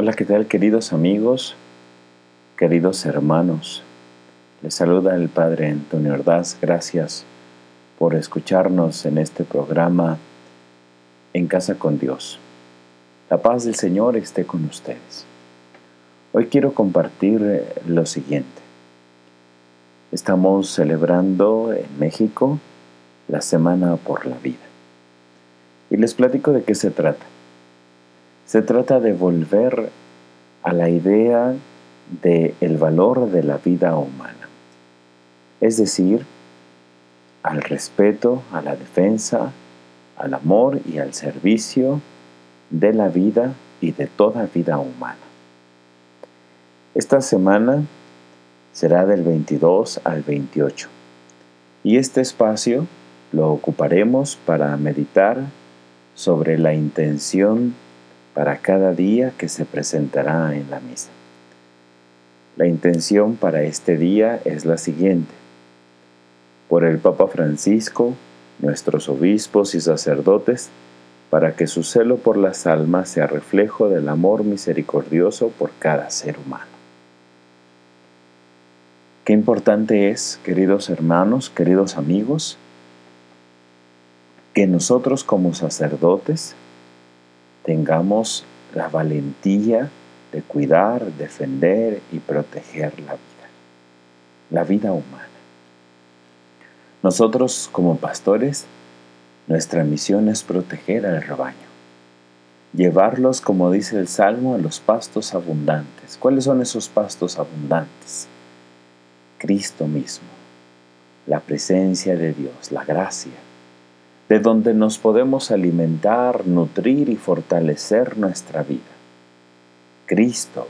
Hola, ¿qué tal queridos amigos, queridos hermanos? Les saluda el Padre Antonio Ordaz. Gracias por escucharnos en este programa En Casa con Dios. La paz del Señor esté con ustedes. Hoy quiero compartir eh, lo siguiente. Estamos celebrando en México la Semana por la Vida. Y les platico de qué se trata. Se trata de volver a la idea de el valor de la vida humana. Es decir, al respeto, a la defensa, al amor y al servicio de la vida y de toda vida humana. Esta semana será del 22 al 28 y este espacio lo ocuparemos para meditar sobre la intención para cada día que se presentará en la misa. La intención para este día es la siguiente. Por el Papa Francisco, nuestros obispos y sacerdotes, para que su celo por las almas sea reflejo del amor misericordioso por cada ser humano. Qué importante es, queridos hermanos, queridos amigos, que nosotros como sacerdotes tengamos la valentía de cuidar, defender y proteger la vida, la vida humana. Nosotros como pastores, nuestra misión es proteger al rebaño, llevarlos, como dice el Salmo, a los pastos abundantes. ¿Cuáles son esos pastos abundantes? Cristo mismo, la presencia de Dios, la gracia, de donde nos podemos alimentar, nutrir y fortalecer nuestra vida. Cristo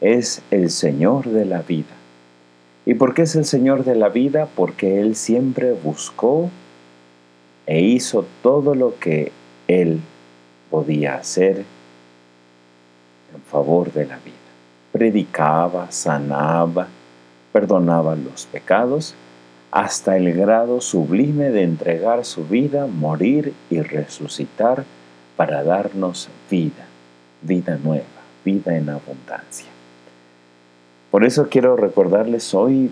es el Señor de la vida. ¿Y por qué es el Señor de la vida? Porque Él siempre buscó e hizo todo lo que Él podía hacer en favor de la vida. Predicaba, sanaba, perdonaba los pecados hasta el grado sublime de entregar su vida, morir y resucitar para darnos vida, vida nueva, vida en abundancia. Por eso quiero recordarles hoy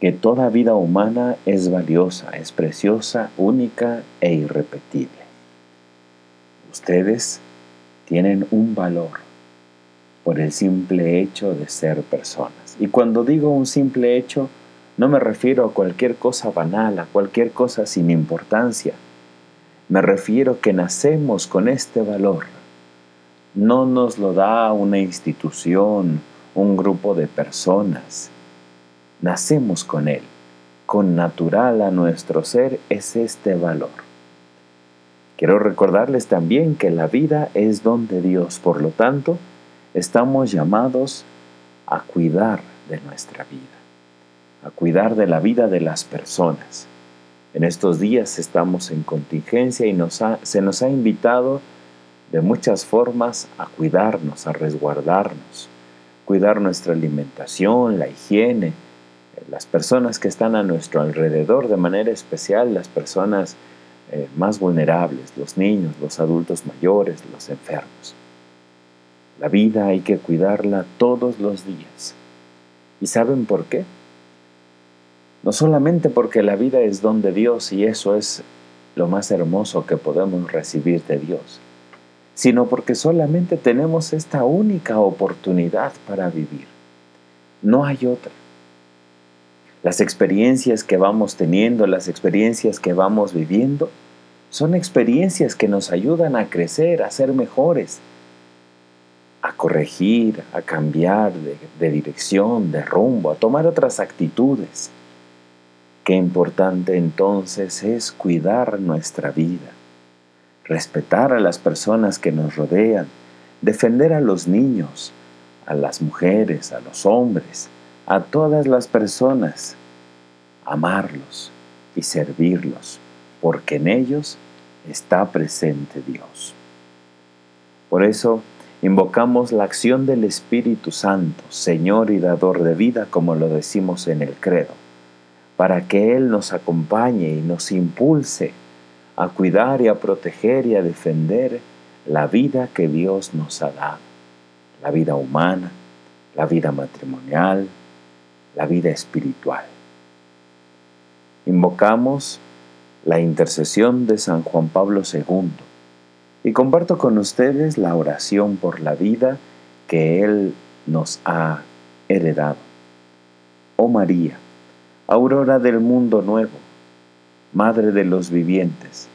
que toda vida humana es valiosa, es preciosa, única e irrepetible. Ustedes tienen un valor por el simple hecho de ser personas. Y cuando digo un simple hecho, no me refiero a cualquier cosa banal, a cualquier cosa sin importancia. Me refiero que nacemos con este valor. No nos lo da una institución, un grupo de personas. Nacemos con él. Con natural a nuestro ser es este valor. Quiero recordarles también que la vida es don de Dios, por lo tanto, estamos llamados a cuidar de nuestra vida a cuidar de la vida de las personas. En estos días estamos en contingencia y se nos ha invitado de muchas formas a cuidarnos, a resguardarnos, cuidar nuestra alimentación, la higiene, las personas que están a nuestro alrededor, de manera especial las personas eh, más vulnerables, los niños, los adultos mayores, los enfermos. La vida hay que cuidarla todos los días. ¿Y saben por qué? No solamente porque la vida es don de Dios y eso es lo más hermoso que podemos recibir de Dios, sino porque solamente tenemos esta única oportunidad para vivir. No hay otra. Las experiencias que vamos teniendo, las experiencias que vamos viviendo, son experiencias que nos ayudan a crecer, a ser mejores, a corregir, a cambiar de, de dirección, de rumbo, a tomar otras actitudes. Qué importante entonces es cuidar nuestra vida, respetar a las personas que nos rodean, defender a los niños, a las mujeres, a los hombres, a todas las personas, amarlos y servirlos, porque en ellos está presente Dios. Por eso invocamos la acción del Espíritu Santo, Señor y Dador de vida, como lo decimos en el credo para que Él nos acompañe y nos impulse a cuidar y a proteger y a defender la vida que Dios nos ha dado, la vida humana, la vida matrimonial, la vida espiritual. Invocamos la intercesión de San Juan Pablo II y comparto con ustedes la oración por la vida que Él nos ha heredado. Oh María, aurora del mundo nuevo, Madre de los vivientes,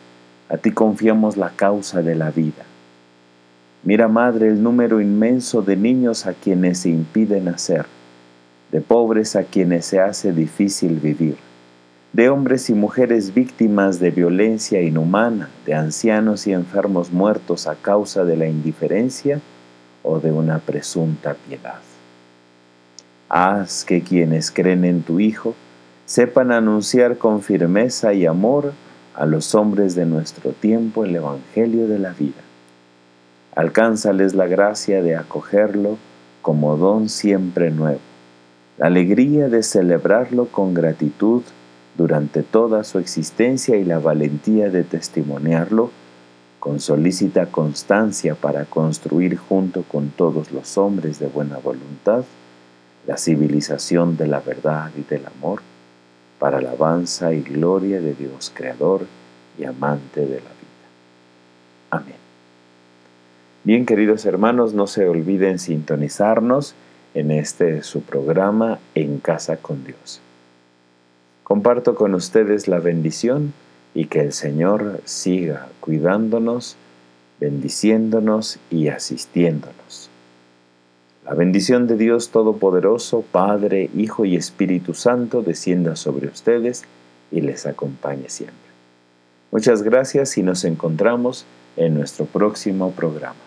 a ti confiamos la causa de la vida. Mira, Madre, el número inmenso de niños a quienes se impide nacer, de pobres a quienes se hace difícil vivir de hombres y mujeres víctimas de violencia inhumana, de ancianos y enfermos muertos a causa de la indiferencia o de una presunta piedad. Haz que quienes creen en tu Hijo sepan anunciar con firmeza y amor a los hombres de nuestro tiempo el Evangelio de la vida. Alcánzales la gracia de acogerlo como don siempre nuevo, la alegría de celebrarlo con gratitud durante toda su existencia y la valentía de testimoniarlo con solícita constancia para construir junto con todos los hombres de buena voluntad la civilización de la verdad y del amor para alabanza y gloria de Dios Creador y amante de la vida. Amén. Bien, queridos hermanos, no se olviden sintonizarnos en este su programa En Casa con Dios. Comparto con ustedes la bendición y que el Señor siga cuidándonos, bendiciéndonos y asistiéndonos. La bendición de Dios Todopoderoso, Padre, Hijo y Espíritu Santo, descienda sobre ustedes y les acompañe siempre. Muchas gracias y nos encontramos en nuestro próximo programa.